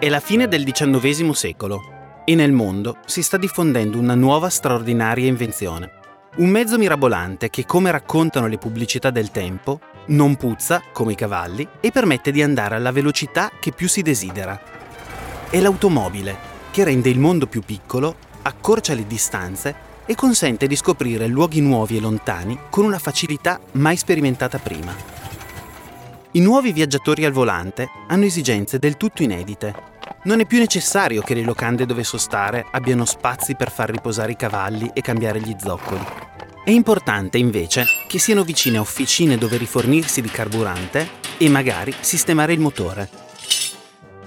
È la fine del XIX secolo e nel mondo si sta diffondendo una nuova straordinaria invenzione. Un mezzo mirabolante che, come raccontano le pubblicità del tempo, non puzza, come i cavalli, e permette di andare alla velocità che più si desidera. È l'automobile, che rende il mondo più piccolo, accorcia le distanze e consente di scoprire luoghi nuovi e lontani con una facilità mai sperimentata prima. I nuovi viaggiatori al volante hanno esigenze del tutto inedite non è più necessario che le locande dove sostare abbiano spazi per far riposare i cavalli e cambiare gli zoccoli. È importante invece che siano vicine a officine dove rifornirsi di carburante e magari sistemare il motore.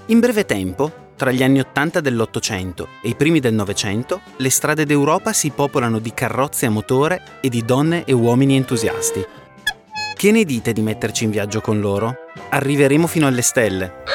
In breve tempo, tra gli anni 80 dell'Ottocento e i primi del Novecento, le strade d'Europa si popolano di carrozze a motore e di donne e uomini entusiasti. Che ne dite di metterci in viaggio con loro? Arriveremo fino alle stelle.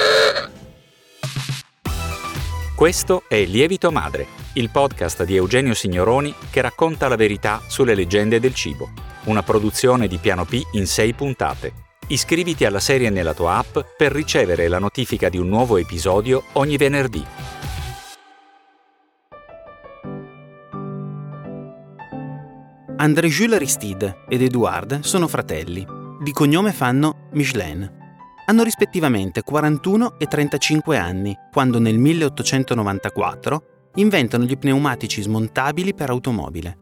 Questo è Lievito Madre, il podcast di Eugenio Signoroni che racconta la verità sulle leggende del cibo. Una produzione di Piano P in sei puntate. Iscriviti alla serie nella tua app per ricevere la notifica di un nuovo episodio ogni venerdì. André-Jules Aristide ed Edouard sono fratelli. Di cognome fanno Michelin hanno rispettivamente 41 e 35 anni, quando nel 1894 inventano gli pneumatici smontabili per automobile.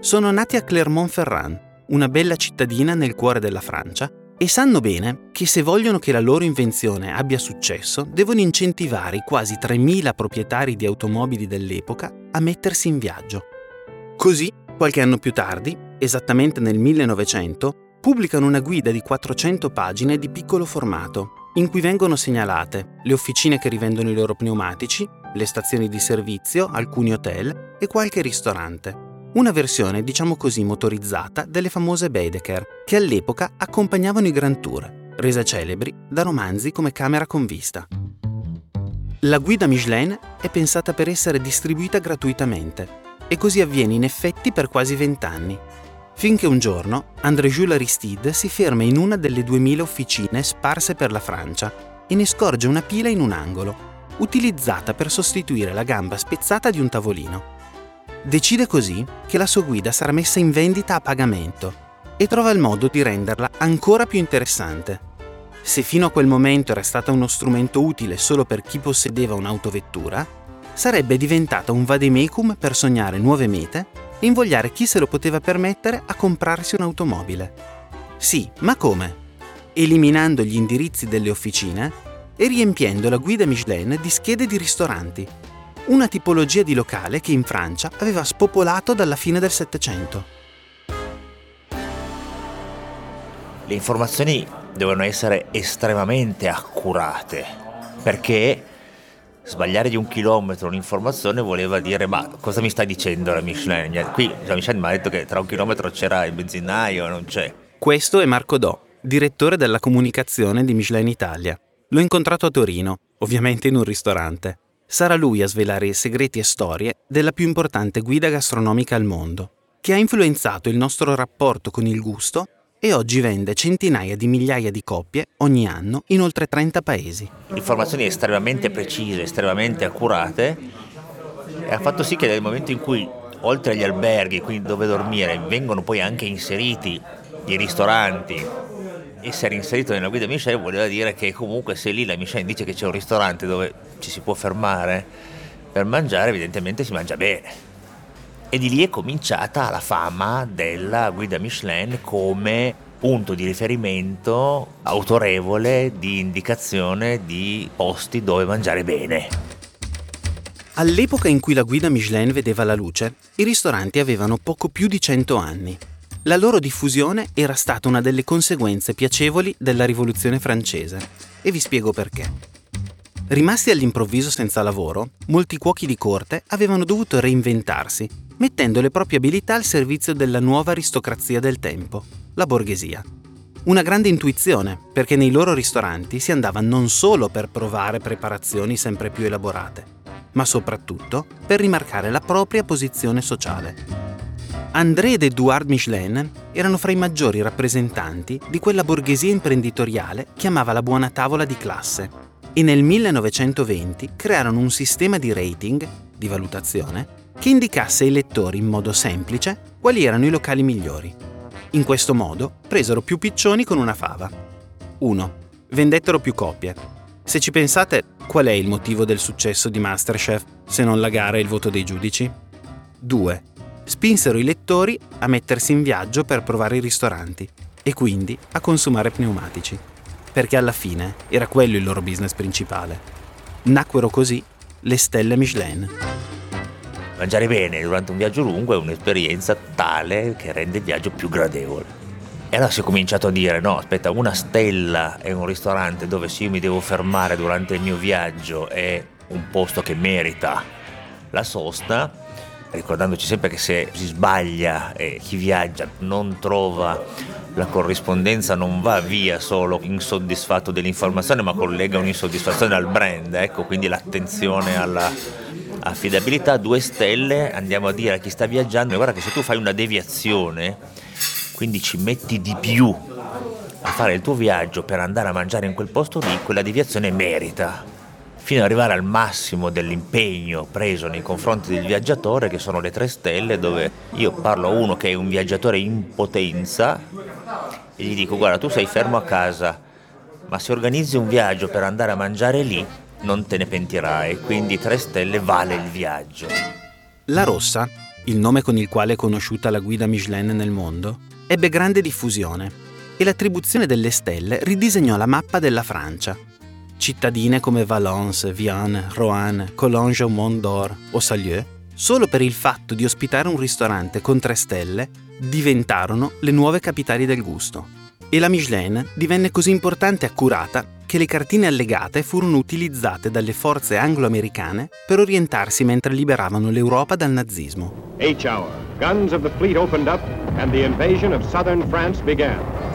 Sono nati a Clermont-Ferrand, una bella cittadina nel cuore della Francia, e sanno bene che se vogliono che la loro invenzione abbia successo, devono incentivare i quasi 3.000 proprietari di automobili dell'epoca a mettersi in viaggio. Così, qualche anno più tardi, esattamente nel 1900, pubblicano una guida di 400 pagine di piccolo formato, in cui vengono segnalate le officine che rivendono i loro pneumatici, le stazioni di servizio, alcuni hotel e qualche ristorante. Una versione, diciamo così, motorizzata delle famose Baedeker, che all'epoca accompagnavano i Grand Tour, rese celebri da romanzi come Camera con vista. La guida Michelin è pensata per essere distribuita gratuitamente e così avviene in effetti per quasi vent'anni, finché un giorno André-Jules Aristide si ferma in una delle 2000 officine sparse per la Francia e ne scorge una pila in un angolo, utilizzata per sostituire la gamba spezzata di un tavolino. Decide così che la sua guida sarà messa in vendita a pagamento e trova il modo di renderla ancora più interessante. Se fino a quel momento era stata uno strumento utile solo per chi possedeva un'autovettura, sarebbe diventata un vademecum per sognare nuove mete e invogliare chi se lo poteva permettere a comprarsi un'automobile. Sì, ma come? Eliminando gli indirizzi delle officine e riempiendo la guida Michelin di schede di ristoranti, una tipologia di locale che in Francia aveva spopolato dalla fine del Settecento. Le informazioni devono essere estremamente accurate perché sbagliare di un chilometro un'informazione voleva dire ma cosa mi stai dicendo la Michelin? Qui la Michelin mi ha detto che tra un chilometro c'era il benzinaio non c'è. Questo è Marco Do, direttore della comunicazione di Michelin Italia. L'ho incontrato a Torino, ovviamente in un ristorante. Sarà lui a svelare i segreti e storie della più importante guida gastronomica al mondo, che ha influenzato il nostro rapporto con il gusto e oggi vende centinaia di migliaia di copie ogni anno in oltre 30 paesi. Informazioni estremamente precise, estremamente accurate e ha fatto sì che nel momento in cui oltre agli alberghi, quindi dove dormire, vengono poi anche inseriti i ristoranti, essere inserito nella guida Michelin voleva dire che comunque se lì la Michelin dice che c'è un ristorante dove ci si può fermare per mangiare, evidentemente si mangia bene. E di lì è cominciata la fama della guida Michelin come punto di riferimento autorevole di indicazione di posti dove mangiare bene. All'epoca in cui la guida Michelin vedeva la luce, i ristoranti avevano poco più di 100 anni. La loro diffusione era stata una delle conseguenze piacevoli della rivoluzione francese. E vi spiego perché. Rimasti all'improvviso senza lavoro, molti cuochi di corte avevano dovuto reinventarsi, mettendo le proprie abilità al servizio della nuova aristocrazia del tempo, la borghesia. Una grande intuizione, perché nei loro ristoranti si andava non solo per provare preparazioni sempre più elaborate, ma soprattutto per rimarcare la propria posizione sociale. André ed Edouard Michelin erano fra i maggiori rappresentanti di quella borghesia imprenditoriale che amava la buona tavola di classe e nel 1920 crearono un sistema di rating, di valutazione, che indicasse ai lettori in modo semplice quali erano i locali migliori. In questo modo presero più piccioni con una fava. 1. Vendettero più copie. Se ci pensate, qual è il motivo del successo di Masterchef se non la gara e il voto dei giudici? 2. Spinsero i lettori a mettersi in viaggio per provare i ristoranti e quindi a consumare pneumatici perché alla fine era quello il loro business principale. Nacquero così le stelle Michelin. Mangiare bene durante un viaggio lungo è un'esperienza tale che rende il viaggio più gradevole. E allora si è cominciato a dire, no, aspetta, una stella è un ristorante dove se io mi devo fermare durante il mio viaggio è un posto che merita la sosta, ricordandoci sempre che se si sbaglia e chi viaggia non trova la corrispondenza non va via solo insoddisfatto dell'informazione, ma collega un'insoddisfazione al brand, ecco, quindi l'attenzione alla affidabilità, due stelle, andiamo a dire a chi sta viaggiando, guarda che se tu fai una deviazione, quindi ci metti di più a fare il tuo viaggio per andare a mangiare in quel posto lì, quella deviazione merita fino ad arrivare al massimo dell'impegno preso nei confronti del viaggiatore, che sono le tre stelle, dove io parlo a uno che è un viaggiatore in potenza e gli dico guarda tu sei fermo a casa, ma se organizzi un viaggio per andare a mangiare lì, non te ne pentirai, quindi tre stelle vale il viaggio. La rossa, il nome con il quale è conosciuta la guida Michelin nel mondo, ebbe grande diffusione e l'attribuzione delle stelle ridisegnò la mappa della Francia cittadine come Valence, Vienne, Roanne, Collonges au Mont d'Or o Salieu, solo per il fatto di ospitare un ristorante con tre stelle, diventarono le nuove capitali del gusto. E la Michelin divenne così importante e accurata che le cartine allegate furono utilizzate dalle forze anglo-americane per orientarsi mentre liberavano l'Europa dal nazismo. H hour. Guns of the fleet opened up and the invasion of southern France began.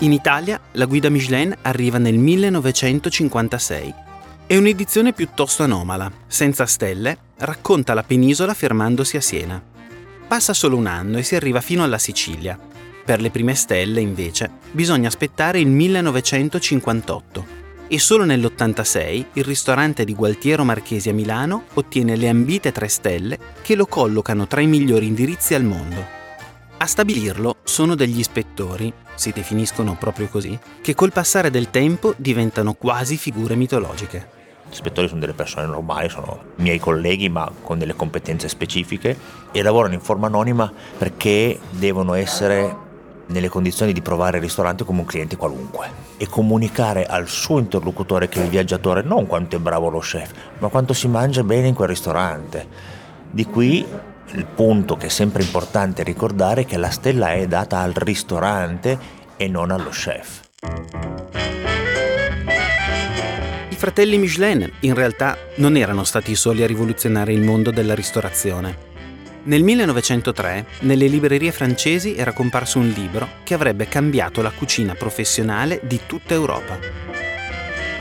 In Italia la guida Michelin arriva nel 1956. È un'edizione piuttosto anomala, senza stelle, racconta la penisola fermandosi a Siena. Passa solo un anno e si arriva fino alla Sicilia. Per le prime stelle, invece, bisogna aspettare il 1958 e solo nell'86 il ristorante di Gualtiero Marchesi a Milano ottiene le ambite tre stelle che lo collocano tra i migliori indirizzi al mondo. A stabilirlo sono degli ispettori, si definiscono proprio così, che col passare del tempo diventano quasi figure mitologiche. Gli ispettori sono delle persone normali, sono miei colleghi ma con delle competenze specifiche e lavorano in forma anonima perché devono essere nelle condizioni di provare il ristorante come un cliente qualunque e comunicare al suo interlocutore che è il viaggiatore non quanto è bravo lo chef, ma quanto si mangia bene in quel ristorante. Di qui il punto che è sempre importante ricordare è che la stella è data al ristorante e non allo chef. I fratelli Michelin in realtà non erano stati i soli a rivoluzionare il mondo della ristorazione. Nel 1903 nelle librerie francesi era comparso un libro che avrebbe cambiato la cucina professionale di tutta Europa.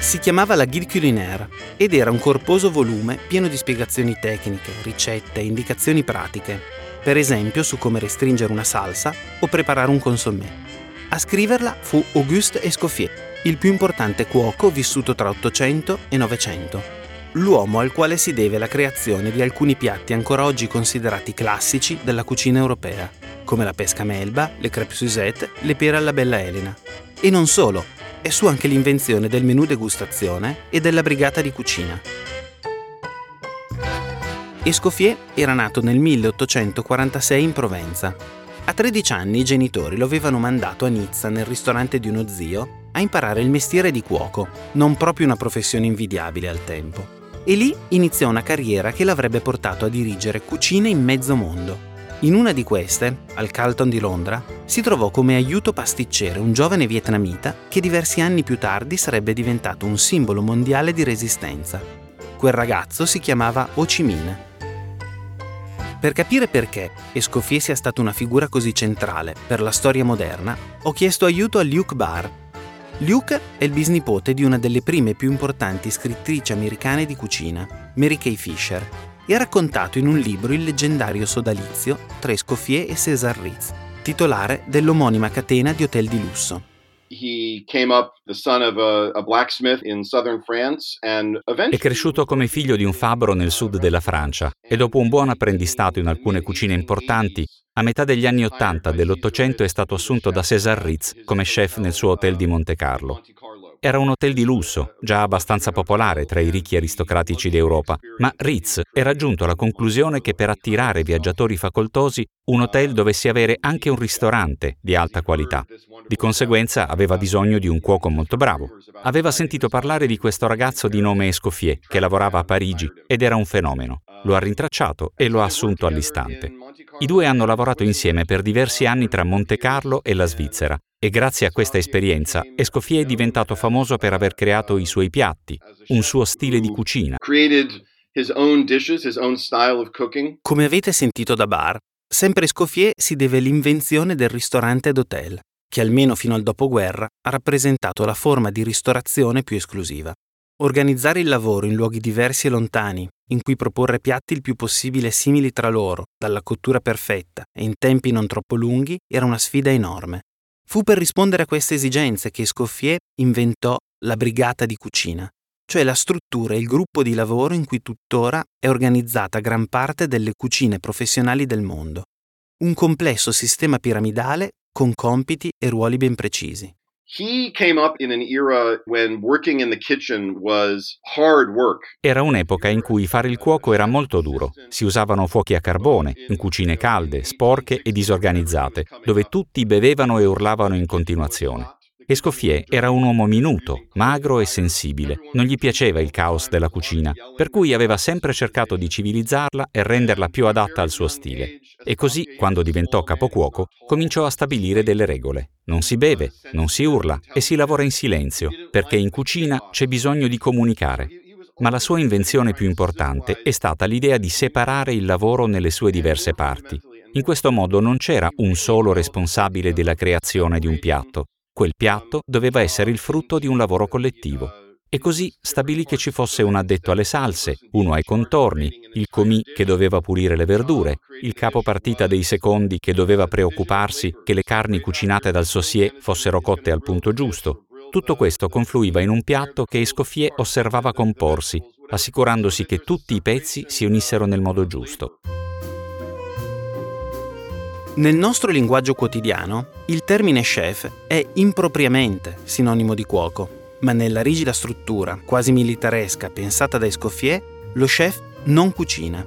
Si chiamava la Guide Culinaire ed era un corposo volume pieno di spiegazioni tecniche, ricette e indicazioni pratiche, per esempio su come restringere una salsa o preparare un consommé. A scriverla fu Auguste Escoffier, il più importante cuoco vissuto tra 800 e 900, l'uomo al quale si deve la creazione di alcuni piatti ancora oggi considerati classici della cucina europea, come la pesca melba, le crêpe Suzette, le pere alla bella Elena. E non solo, è su anche l'invenzione del menù degustazione e della brigata di cucina. Escoffier era nato nel 1846 in Provenza. A 13 anni i genitori lo avevano mandato a Nizza nel ristorante di uno zio a imparare il mestiere di cuoco, non proprio una professione invidiabile al tempo. E lì iniziò una carriera che l'avrebbe portato a dirigere cucine in mezzo mondo in una di queste, al Carlton di Londra, si trovò come aiuto pasticcere un giovane vietnamita che diversi anni più tardi sarebbe diventato un simbolo mondiale di resistenza. Quel ragazzo si chiamava Ho Chi Minh. Per capire perché Escoffier sia stata una figura così centrale per la storia moderna, ho chiesto aiuto a Luke Barr. Luke è il bisnipote di una delle prime e più importanti scrittrici americane di cucina, Mary Kay Fisher, e ha raccontato in un libro il leggendario sodalizio tra Escoffier e César Ritz, titolare dell'omonima catena di hotel di lusso. È cresciuto come figlio di un fabbro nel sud della Francia e dopo un buon apprendistato in alcune cucine importanti, a metà degli anni Ottanta dell'Ottocento è stato assunto da César Ritz come chef nel suo hotel di Monte Carlo. Era un hotel di lusso, già abbastanza popolare tra i ricchi aristocratici d'Europa, ma Ritz era giunto alla conclusione che per attirare viaggiatori facoltosi un hotel dovesse avere anche un ristorante di alta qualità. Di conseguenza aveva bisogno di un cuoco molto bravo. Aveva sentito parlare di questo ragazzo di nome Escoffier che lavorava a Parigi ed era un fenomeno. Lo ha rintracciato e lo ha assunto all'istante. I due hanno lavorato insieme per diversi anni tra Monte Carlo e la Svizzera e grazie a questa esperienza Escoffier è diventato famoso per aver creato i suoi piatti, un suo stile di cucina. Come avete sentito da Bar, sempre Escoffier si deve l'invenzione del ristorante d'hotel, che almeno fino al dopoguerra ha rappresentato la forma di ristorazione più esclusiva. Organizzare il lavoro in luoghi diversi e lontani, in cui proporre piatti il più possibile simili tra loro, dalla cottura perfetta e in tempi non troppo lunghi, era una sfida enorme. Fu per rispondere a queste esigenze che Escoffier inventò la brigata di cucina, cioè la struttura e il gruppo di lavoro in cui tuttora è organizzata gran parte delle cucine professionali del mondo. Un complesso sistema piramidale con compiti e ruoli ben precisi. Era un'epoca in cui fare il cuoco era molto duro. Si usavano fuochi a carbone, in cucine calde, sporche e disorganizzate, dove tutti bevevano e urlavano in continuazione. Escoffier era un uomo minuto, magro e sensibile. Non gli piaceva il caos della cucina, per cui aveva sempre cercato di civilizzarla e renderla più adatta al suo stile. E così, quando diventò capocuoco, cominciò a stabilire delle regole. Non si beve, non si urla e si lavora in silenzio, perché in cucina c'è bisogno di comunicare. Ma la sua invenzione più importante è stata l'idea di separare il lavoro nelle sue diverse parti. In questo modo non c'era un solo responsabile della creazione di un piatto, Quel piatto doveva essere il frutto di un lavoro collettivo. E così stabilì che ci fosse un addetto alle salse, uno ai contorni, il comì che doveva pulire le verdure, il capo partita dei secondi che doveva preoccuparsi che le carni cucinate dal saucier fossero cotte al punto giusto. Tutto questo confluiva in un piatto che Escoffier osservava comporsi, assicurandosi che tutti i pezzi si unissero nel modo giusto. Nel nostro linguaggio quotidiano, il termine chef è impropriamente sinonimo di cuoco, ma nella rigida struttura, quasi militaresca, pensata da Escoffier, lo chef non cucina.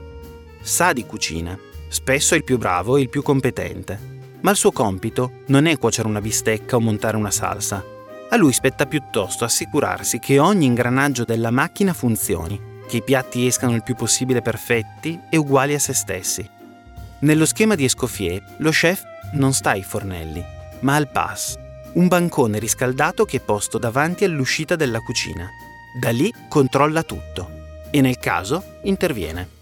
Sa di cucina, spesso è il più bravo e il più competente, ma il suo compito non è cuocere una bistecca o montare una salsa. A lui spetta piuttosto assicurarsi che ogni ingranaggio della macchina funzioni, che i piatti escano il più possibile perfetti e uguali a se stessi nello schema di Escoffier, lo chef non sta ai fornelli, ma al pas, un bancone riscaldato che è posto davanti all'uscita della cucina. Da lì controlla tutto e nel caso interviene.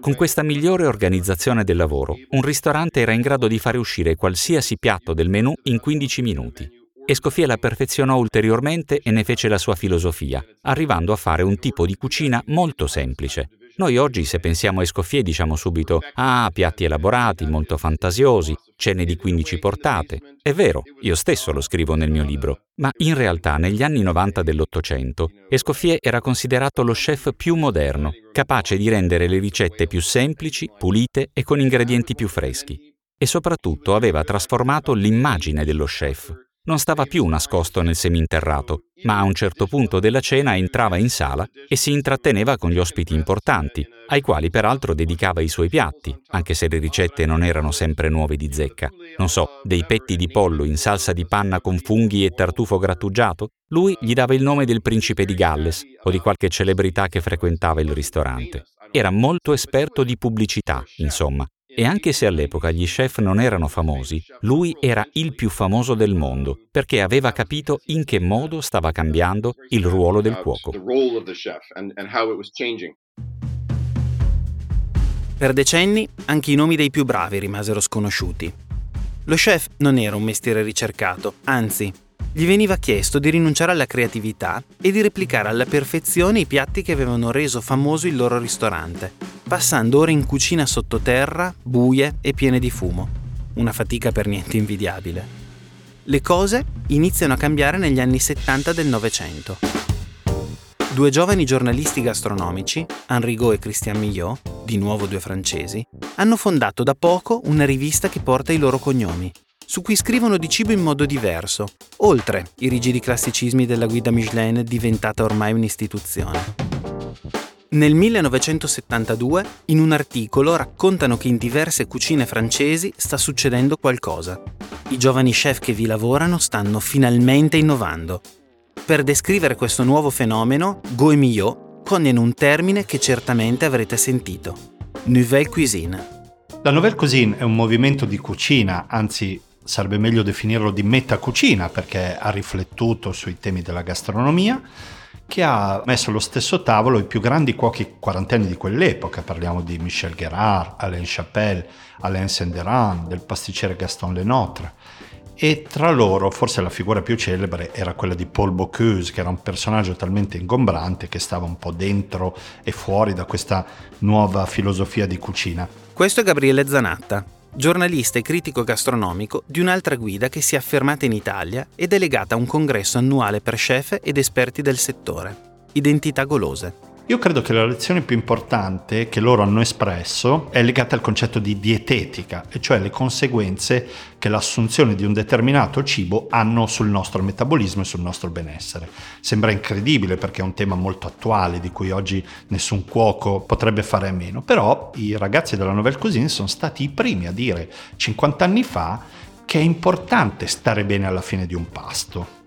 Con questa migliore organizzazione del lavoro, un ristorante era in grado di fare uscire qualsiasi piatto del menù in 15 minuti. Escoffier la perfezionò ulteriormente e ne fece la sua filosofia, arrivando a fare un tipo di cucina molto semplice, noi oggi se pensiamo a Escoffier diciamo subito ah, piatti elaborati, molto fantasiosi, cene di 15 portate. È vero, io stesso lo scrivo nel mio libro, ma in realtà negli anni 90 dell'Ottocento Escoffier era considerato lo chef più moderno, capace di rendere le ricette più semplici, pulite e con ingredienti più freschi. E soprattutto aveva trasformato l'immagine dello chef, non stava più nascosto nel seminterrato, ma a un certo punto della cena entrava in sala e si intratteneva con gli ospiti importanti, ai quali peraltro dedicava i suoi piatti, anche se le ricette non erano sempre nuove di zecca. Non so, dei petti di pollo in salsa di panna con funghi e tartufo grattugiato? Lui gli dava il nome del principe di Galles o di qualche celebrità che frequentava il ristorante. Era molto esperto di pubblicità, insomma, e anche se all'epoca gli chef non erano famosi, lui era il più famoso del mondo, perché aveva capito in che modo stava cambiando il ruolo del cuoco. Per decenni anche i nomi dei più bravi rimasero sconosciuti. Lo chef non era un mestiere ricercato, anzi, gli veniva chiesto di rinunciare alla creatività e di replicare alla perfezione i piatti che avevano reso famoso il loro ristorante, passando ore in cucina sottoterra, buie e piene di fumo. una fatica per niente invidiabile. Le cose iniziano a cambiare negli anni 70 del Novecento. Due giovani giornalisti gastronomici, Henri Gaud e Christian Millot, di nuovo due francesi, hanno fondato da poco una rivista che porta i loro cognomi, su cui scrivono di cibo in modo diverso, oltre i rigidi classicismi della guida Michelin diventata ormai un'istituzione. Nel 1972, in un articolo, raccontano che in diverse cucine francesi sta succedendo qualcosa. I giovani chef che vi lavorano stanno finalmente innovando. Per descrivere questo nuovo fenomeno, Goemillot coniano un termine che certamente avrete sentito. Nouvelle cuisine. La nouvelle cuisine è un movimento di cucina, anzi sarebbe meglio definirlo di metacucina perché ha riflettuto sui temi della gastronomia che ha messo allo stesso tavolo i più grandi cuochi quarantenni di quell'epoca, parliamo di Michel Gerard, Alain Chapelle, Alain Senderan, del pasticcere Gaston Lenotre. E tra loro, forse la figura più celebre era quella di Paul Bocuse, che era un personaggio talmente ingombrante che stava un po' dentro e fuori da questa nuova filosofia di cucina. Questo è Gabriele Zanatta, giornalista e critico gastronomico di un'altra guida che si è affermata in Italia ed è legata a un congresso annuale per chef ed esperti del settore, Identità Golose. Io credo che la lezione più importante che loro hanno espresso è legata al concetto di dietetica, e cioè le conseguenze che l'assunzione di un determinato cibo hanno sul nostro metabolismo e sul nostro benessere. Sembra incredibile perché è un tema molto attuale di cui oggi nessun cuoco potrebbe fare a meno, però i ragazzi della Nouvelle Cuisine sono stati i primi a dire 50 anni fa che è importante stare bene alla fine di un pasto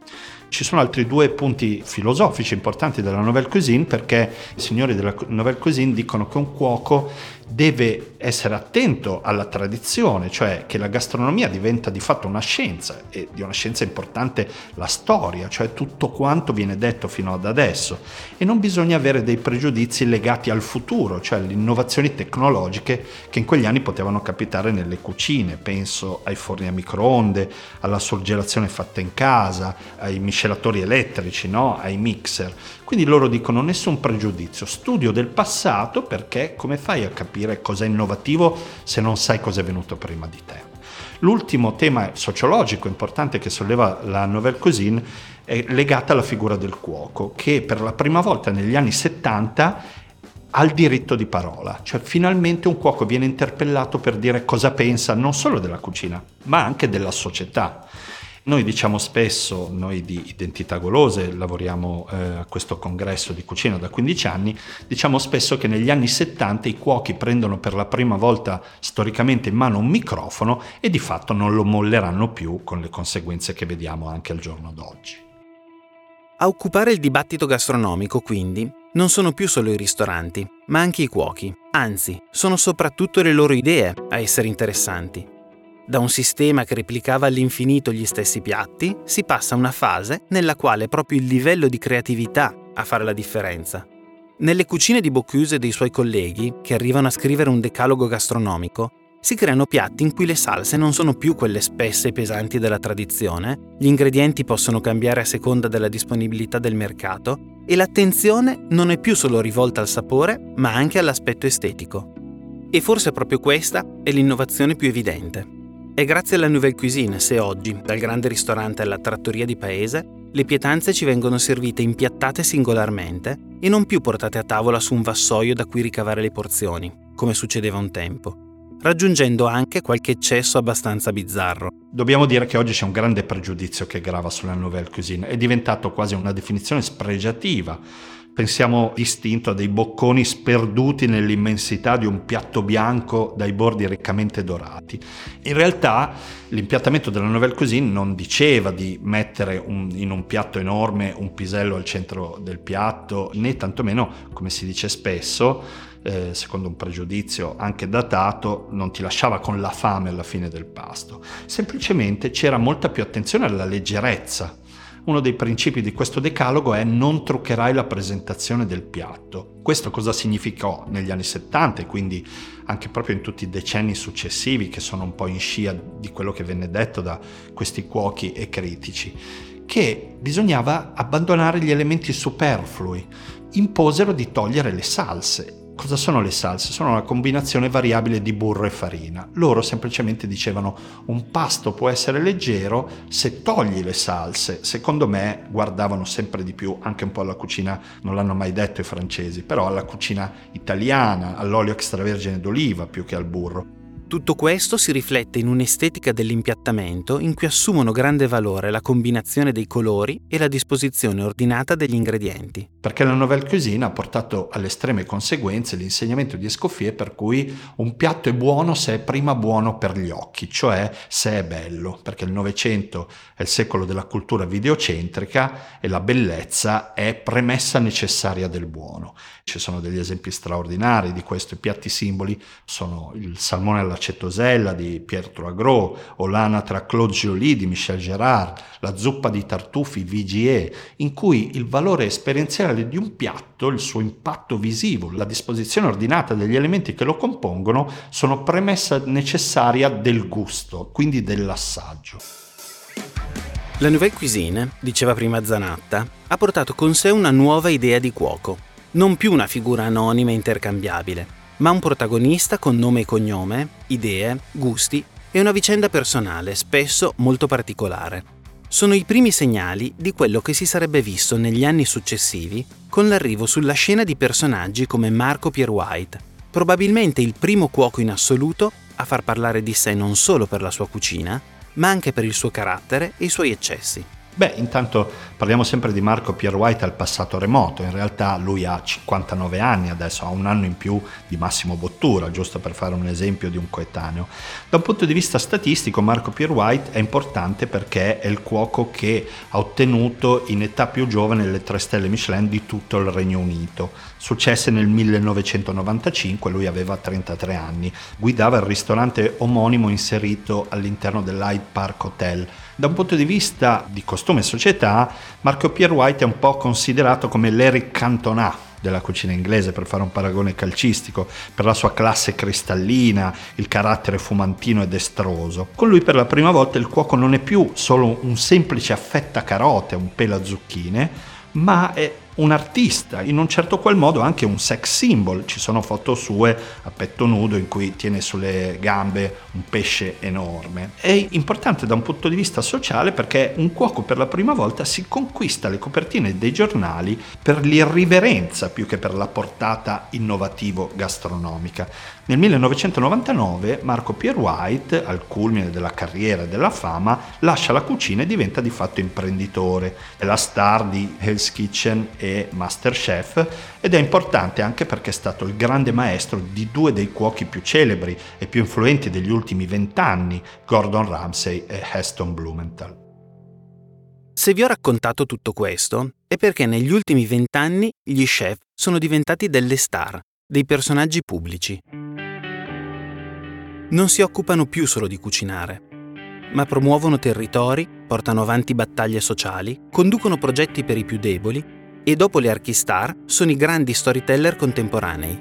ci sono altri due punti filosofici importanti della Nouvelle Cuisine perché i signori della Nouvelle Cuisine dicono che un cuoco deve essere attento alla tradizione, cioè che la gastronomia diventa di fatto una scienza e di una scienza importante la storia, cioè tutto quanto viene detto fino ad adesso e non bisogna avere dei pregiudizi legati al futuro, cioè alle innovazioni tecnologiche che in quegli anni potevano capitare nelle cucine, penso ai forni a microonde, alla surgelazione fatta in casa, ai miscelatori elettrici, no? ai mixer. Quindi loro dicono nessun pregiudizio, studio del passato perché come fai a capire cosa è innovativo se non sai cosa è venuto prima di te? L'ultimo tema sociologico importante che solleva la Nouvelle Cuisine è legata alla figura del cuoco, che per la prima volta negli anni 70 ha il diritto di parola, cioè finalmente un cuoco viene interpellato per dire cosa pensa non solo della cucina, ma anche della società. Noi diciamo spesso, noi di Identità Golose, lavoriamo eh, a questo congresso di cucina da 15 anni, diciamo spesso che negli anni 70 i cuochi prendono per la prima volta storicamente in mano un microfono e di fatto non lo molleranno più con le conseguenze che vediamo anche al giorno d'oggi. A occupare il dibattito gastronomico, quindi, non sono più solo i ristoranti, ma anche i cuochi. Anzi, sono soprattutto le loro idee a essere interessanti. Da un sistema che replicava all'infinito gli stessi piatti, si passa a una fase nella quale è proprio il livello di creatività a fare la differenza. Nelle cucine di Bocuse e dei suoi colleghi, che arrivano a scrivere un decalogo gastronomico, si creano piatti in cui le salse non sono più quelle spesse e pesanti della tradizione, gli ingredienti possono cambiare a seconda della disponibilità del mercato e l'attenzione non è più solo rivolta al sapore, ma anche all'aspetto estetico. E forse proprio questa è l'innovazione più evidente. È grazie alla Nouvelle Cuisine se oggi, dal grande ristorante alla trattoria di paese, le pietanze ci vengono servite impiattate singolarmente e non più portate a tavola su un vassoio da cui ricavare le porzioni, come succedeva un tempo, raggiungendo anche qualche eccesso abbastanza bizzarro. Dobbiamo dire che oggi c'è un grande pregiudizio che grava sulla Nouvelle Cuisine, è diventato quasi una definizione spregiativa pensiamo distinto a dei bocconi sperduti nell'immensità di un piatto bianco dai bordi riccamente dorati. In realtà l'impiattamento della Nouvelle Cuisine non diceva di mettere un, in un piatto enorme un pisello al centro del piatto, né tantomeno, come si dice spesso, eh, secondo un pregiudizio anche datato, non ti lasciava con la fame alla fine del pasto. Semplicemente c'era molta più attenzione alla leggerezza uno dei principi di questo decalogo è non truccherai la presentazione del piatto. Questo cosa significò negli anni 70 e quindi anche proprio in tutti i decenni successivi che sono un po' in scia di quello che venne detto da questi cuochi e critici? Che bisognava abbandonare gli elementi superflui. Imposero di togliere le salse Cosa sono le salse? Sono una combinazione variabile di burro e farina. Loro semplicemente dicevano un pasto può essere leggero se togli le salse. Secondo me guardavano sempre di più anche un po' alla cucina, non l'hanno mai detto i francesi, però alla cucina italiana, all'olio extravergine d'oliva più che al burro. Tutto questo si riflette in un'estetica dell'impiattamento in cui assumono grande valore la combinazione dei colori e la disposizione ordinata degli ingredienti. Perché la nouvelle cuisine ha portato alle estreme conseguenze l'insegnamento di Escoffier per cui un piatto è buono se è prima buono per gli occhi, cioè se è bello, perché il Novecento è il secolo della cultura videocentrica e la bellezza è premessa necessaria del buono. Ci sono degli esempi straordinari di questo, i piatti simboli sono il salmone alla Cetosella di Pietro Agro o l'anatra Claude Joly di Michel Gerard, la zuppa di tartufi Vigier, in cui il valore esperienziale di un piatto, il suo impatto visivo, la disposizione ordinata degli elementi che lo compongono sono premessa necessaria del gusto, quindi dell'assaggio. La Nouvelle Cuisine, diceva prima Zanatta, ha portato con sé una nuova idea di cuoco, non più una figura anonima e intercambiabile, ma un protagonista con nome e cognome, idee, gusti e una vicenda personale, spesso molto particolare. Sono i primi segnali di quello che si sarebbe visto negli anni successivi con l'arrivo sulla scena di personaggi come Marco Pierre White, probabilmente il primo cuoco in assoluto a far parlare di sé non solo per la sua cucina, ma anche per il suo carattere e i suoi eccessi. Beh, intanto parliamo sempre di Marco Pierre White al passato remoto, in realtà lui ha 59 anni adesso, ha un anno in più di Massimo Bottura, giusto per fare un esempio di un coetaneo. Da un punto di vista statistico Marco Pierre White è importante perché è il cuoco che ha ottenuto in età più giovane le tre stelle Michelin di tutto il Regno Unito. Successe nel 1995, lui aveva 33 anni, guidava il ristorante omonimo inserito all'interno dell'Hyde Park Hotel da un punto di vista di costume e società, Marco Pierre White è un po' considerato come l'Eric Cantona della cucina inglese per fare un paragone calcistico, per la sua classe cristallina, il carattere fumantino ed estroso. Con lui per la prima volta il cuoco non è più solo un semplice affetta carote, un pelo zucchine, ma è un artista, in un certo qual modo anche un sex symbol. Ci sono foto sue a petto nudo in cui tiene sulle gambe un pesce enorme. È importante da un punto di vista sociale perché un cuoco per la prima volta si conquista le copertine dei giornali per l'irriverenza più che per la portata innovativo gastronomica. Nel 1999 Marco Pierre White, al culmine della carriera e della fama, lascia la cucina e diventa di fatto imprenditore. È la star di Hell's Kitchen e Masterchef ed è importante anche perché è stato il grande maestro di due dei cuochi più celebri e più influenti degli ultimi vent'anni, Gordon Ramsay e Heston Blumenthal. Se vi ho raccontato tutto questo è perché negli ultimi vent'anni gli chef sono diventati delle star, dei personaggi pubblici. Non si occupano più solo di cucinare, ma promuovono territori, portano avanti battaglie sociali, conducono progetti per i più deboli e dopo le archistar sono i grandi storyteller contemporanei.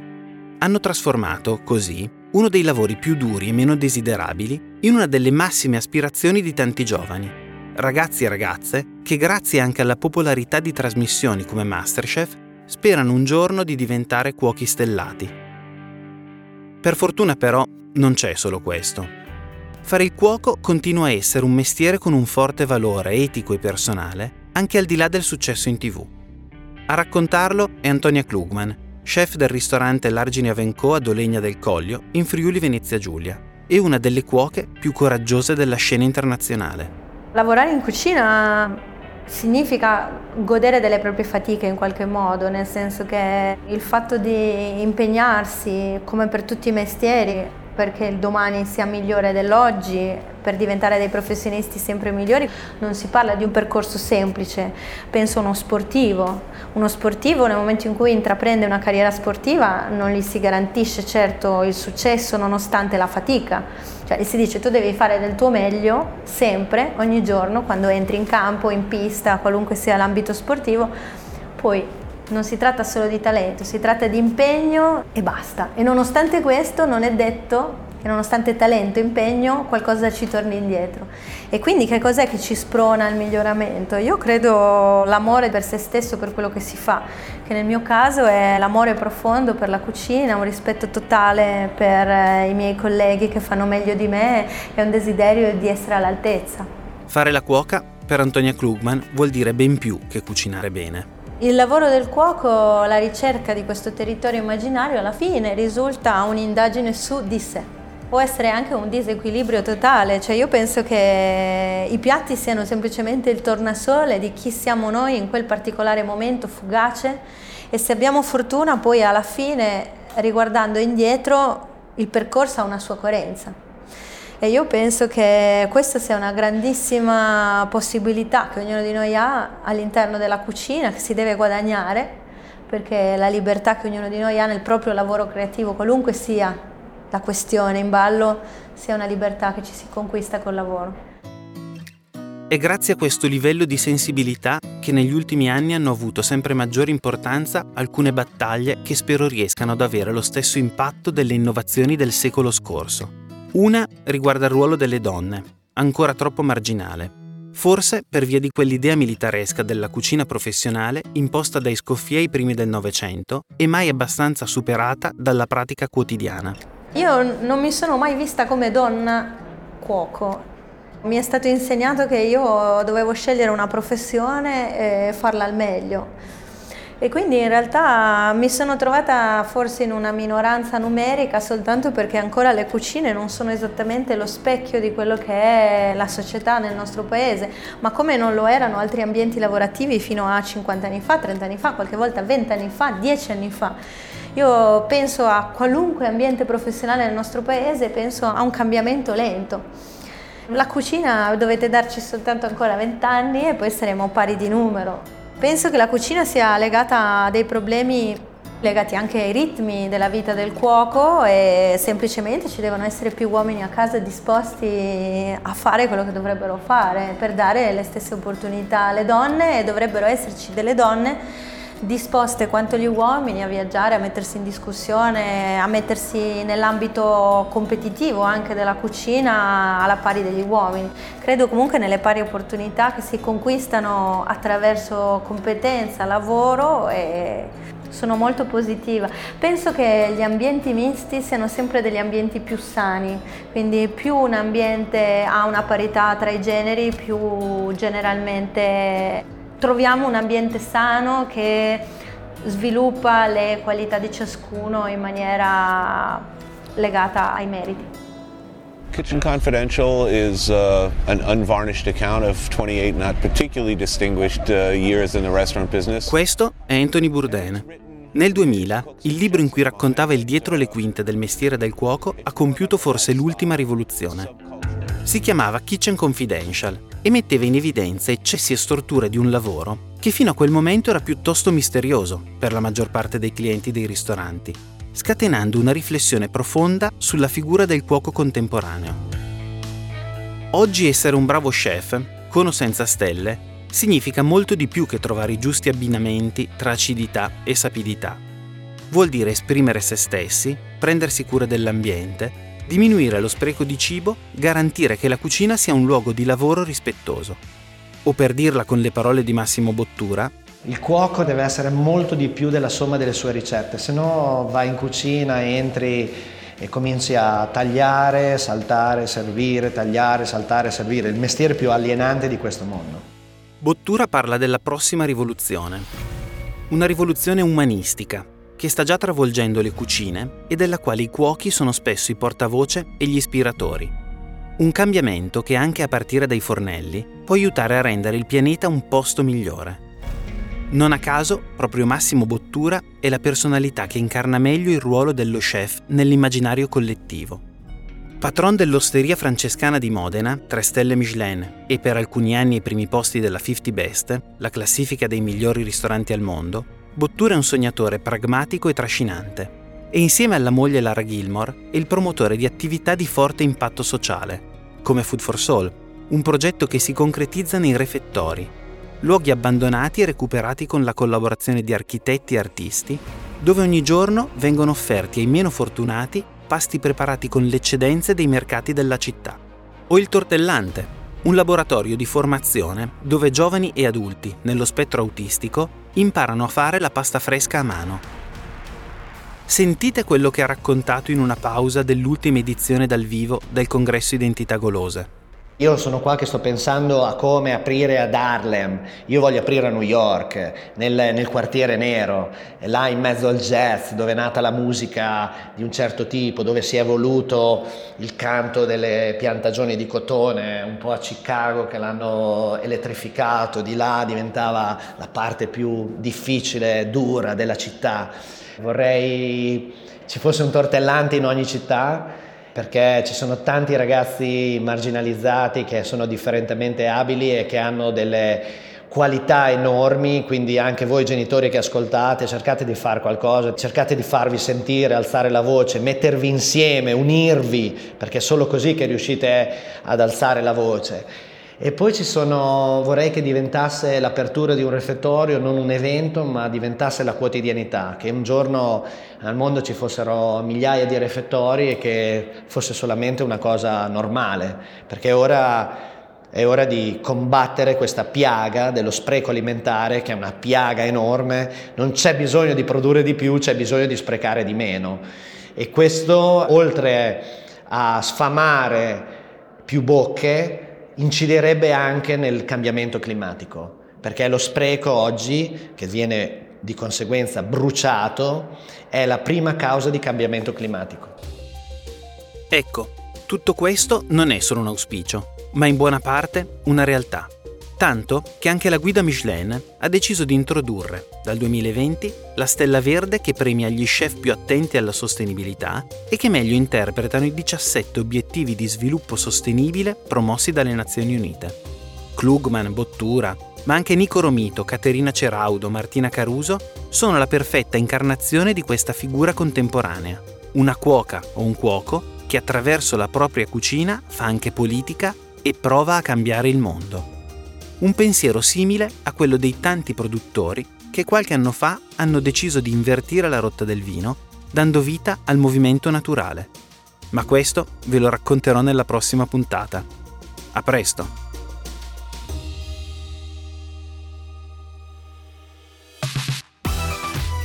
Hanno trasformato, così, uno dei lavori più duri e meno desiderabili in una delle massime aspirazioni di tanti giovani, ragazzi e ragazze che grazie anche alla popolarità di trasmissioni come Masterchef sperano un giorno di diventare cuochi stellati. Per fortuna però non c'è solo questo. Fare il cuoco continua a essere un mestiere con un forte valore etico e personale anche al di là del successo in tv. A raccontarlo è Antonia Klugman, chef del ristorante L'Argine Avenco a Dolegna del Coglio, in Friuli Venezia Giulia, e una delle cuoche più coraggiose della scena internazionale. Lavorare in cucina significa godere delle proprie fatiche in qualche modo, nel senso che il fatto di impegnarsi, come per tutti i mestieri, perché il domani sia migliore dell'oggi, per diventare dei professionisti sempre migliori, non si parla di un percorso semplice, penso a uno sportivo. Uno sportivo nel momento in cui intraprende una carriera sportiva non gli si garantisce certo il successo nonostante la fatica, cioè gli si dice tu devi fare del tuo meglio sempre, ogni giorno, quando entri in campo, in pista, qualunque sia l'ambito sportivo, poi non si tratta solo di talento, si tratta di impegno e basta. E nonostante questo non è detto che nonostante talento e impegno qualcosa ci torni indietro. E quindi che cos'è che ci sprona il miglioramento? Io credo l'amore per se stesso, per quello che si fa, che nel mio caso è l'amore profondo per la cucina, un rispetto totale per eh, i miei colleghi che fanno meglio di me e un desiderio di essere all'altezza. Fare la cuoca per Antonia Klugman vuol dire ben più che cucinare bene. Il lavoro del cuoco, la ricerca di questo territorio immaginario, alla fine risulta un'indagine su di sé. Può essere anche un disequilibrio totale, cioè io penso che i piatti siano semplicemente il tornasole di chi siamo noi in quel particolare momento fugace e se abbiamo fortuna poi alla fine, riguardando indietro, il percorso ha una sua coerenza. E io penso che questa sia una grandissima possibilità che ognuno di noi ha all'interno della cucina, che si deve guadagnare, perché la libertà che ognuno di noi ha nel proprio lavoro creativo, qualunque sia la questione in ballo, sia una libertà che ci si conquista col lavoro. È grazie a questo livello di sensibilità che negli ultimi anni hanno avuto sempre maggiore importanza alcune battaglie che spero riescano ad avere lo stesso impatto delle innovazioni del secolo scorso. Una riguarda il ruolo delle donne, ancora troppo marginale, forse per via di quell'idea militaresca della cucina professionale imposta dai Scoffier ai primi del Novecento e mai abbastanza superata dalla pratica quotidiana. Io non mi sono mai vista come donna cuoco. Mi è stato insegnato che io dovevo scegliere una professione e farla al meglio e quindi in realtà mi sono trovata forse in una minoranza numerica soltanto perché ancora le cucine non sono esattamente lo specchio di quello che è la società nel nostro paese, ma come non lo erano altri ambienti lavorativi fino a 50 anni fa, 30 anni fa, qualche volta 20 anni fa, 10 anni fa. Io penso a qualunque ambiente professionale nel nostro paese, penso a un cambiamento lento. La cucina dovete darci soltanto ancora 20 anni e poi saremo pari di numero. Penso che la cucina sia legata a dei problemi legati anche ai ritmi della vita del cuoco e semplicemente ci devono essere più uomini a casa disposti a fare quello che dovrebbero fare per dare le stesse opportunità alle donne e dovrebbero esserci delle donne disposte quanto gli uomini a viaggiare, a mettersi in discussione, a mettersi nell'ambito competitivo anche della cucina alla pari degli uomini. Credo comunque nelle pari opportunità che si conquistano attraverso competenza, lavoro e sono molto positiva. Penso che gli ambienti misti siano sempre degli ambienti più sani, quindi più un ambiente ha una parità tra i generi, più generalmente troviamo un ambiente sano che sviluppa le qualità di ciascuno in maniera legata ai meriti. Kitchen Confidential is uh, an unvarnished account of 28 not particularly distinguished uh, years in the restaurant business. Questo è Anthony Bourdain. Nel 2000, il libro in cui raccontava il dietro le quinte del mestiere del cuoco ha compiuto forse l'ultima rivoluzione. Si chiamava Kitchen Confidential e metteva in evidenza eccessi e storture di un lavoro che fino a quel momento era piuttosto misterioso per la maggior parte dei clienti dei ristoranti, scatenando una riflessione profonda sulla figura del cuoco contemporaneo. Oggi essere un bravo chef, con o senza stelle, significa molto di più che trovare i giusti abbinamenti tra acidità e sapidità. Vuol dire esprimere se stessi, prendersi cura dell'ambiente diminuire lo spreco di cibo, garantire che la cucina sia un luogo di lavoro rispettoso. O per dirla con le parole di Massimo Bottura, il cuoco deve essere molto di più della somma delle sue ricette, se no vai in cucina, entri e cominci a tagliare, saltare, servire, tagliare, saltare, servire, il mestiere più alienante di questo mondo. Bottura parla della prossima rivoluzione, una rivoluzione umanistica, che sta già travolgendo le cucine e della quale i cuochi sono spesso i portavoce e gli ispiratori. Un cambiamento che anche a partire dai fornelli può aiutare a rendere il pianeta un posto migliore. Non a caso, proprio Massimo Bottura è la personalità che incarna meglio il ruolo dello chef nell'immaginario collettivo. Patron dell'osteria francescana di Modena, 3 stelle Michelin e per alcuni anni ai primi posti della 50 Best, la classifica dei migliori ristoranti al mondo, Bottura è un sognatore pragmatico e trascinante e insieme alla moglie Lara Gilmore è il promotore di attività di forte impatto sociale, come Food for Soul, un progetto che si concretizza nei refettori, luoghi abbandonati e recuperati con la collaborazione di architetti e artisti, dove ogni giorno vengono offerti ai meno fortunati pasti preparati con le eccedenze dei mercati della città. O il tortellante, un laboratorio di formazione dove giovani e adulti, nello spettro autistico, imparano a fare la pasta fresca a mano. Sentite quello che ha raccontato in una pausa dell'ultima edizione dal vivo del congresso Identità Golose. Io sono qua che sto pensando a come aprire ad Harlem, io voglio aprire a New York, nel, nel, quartiere nero, là in mezzo al jazz, dove è nata la musica di un certo tipo, dove si è evoluto il canto delle piantagioni di cotone, un po' a Chicago che l'hanno elettrificato, di là diventava la parte più difficile, dura della città. Vorrei ci fosse un tortellante in ogni città perché ci sono tanti ragazzi marginalizzati che sono differentemente abili e che hanno delle qualità enormi, quindi anche voi genitori che ascoltate cercate di fare qualcosa, cercate di farvi sentire, alzare la voce, mettervi insieme, unirvi, perché è solo così che riuscite ad alzare la voce. E poi ci sono, vorrei che diventasse l'apertura di un refettorio non un evento, ma diventasse la quotidianità, che un giorno al mondo ci fossero migliaia di refettori e che fosse solamente una cosa normale, perché ora è ora di combattere questa piaga dello spreco alimentare, che è una piaga enorme, non c'è bisogno di produrre di più, c'è bisogno di sprecare di meno. E questo, oltre a sfamare più bocche, inciderebbe anche nel cambiamento climatico, perché lo spreco oggi, che viene di conseguenza bruciato, è la prima causa di cambiamento climatico. Ecco, tutto questo non è solo un auspicio, ma in buona parte una realtà tanto che anche la guida Michelin ha deciso di introdurre, dal 2020, la stella verde che premia gli chef più attenti alla sostenibilità e che meglio interpretano i 17 obiettivi di sviluppo sostenibile promossi dalle Nazioni Unite. Klugman, Bottura, ma anche Nico Romito, Caterina Ceraudo, Martina Caruso sono la perfetta incarnazione di questa figura contemporanea. Una cuoca o un cuoco che attraverso la propria cucina fa anche politica e prova a cambiare il mondo un pensiero simile a quello dei tanti produttori che qualche anno fa hanno deciso di invertire la rotta del vino, dando vita al movimento naturale. Ma questo ve lo racconterò nella prossima puntata. A presto!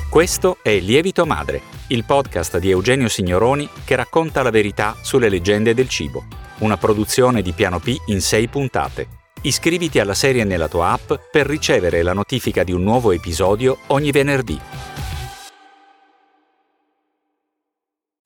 Questo è Lievito Madre, il podcast di Eugenio Signoroni che racconta la verità sulle leggende del cibo, una produzione di Piano P in sei puntate Iscriviti alla serie nella tua app per ricevere la notifica di un nuovo episodio ogni venerdì.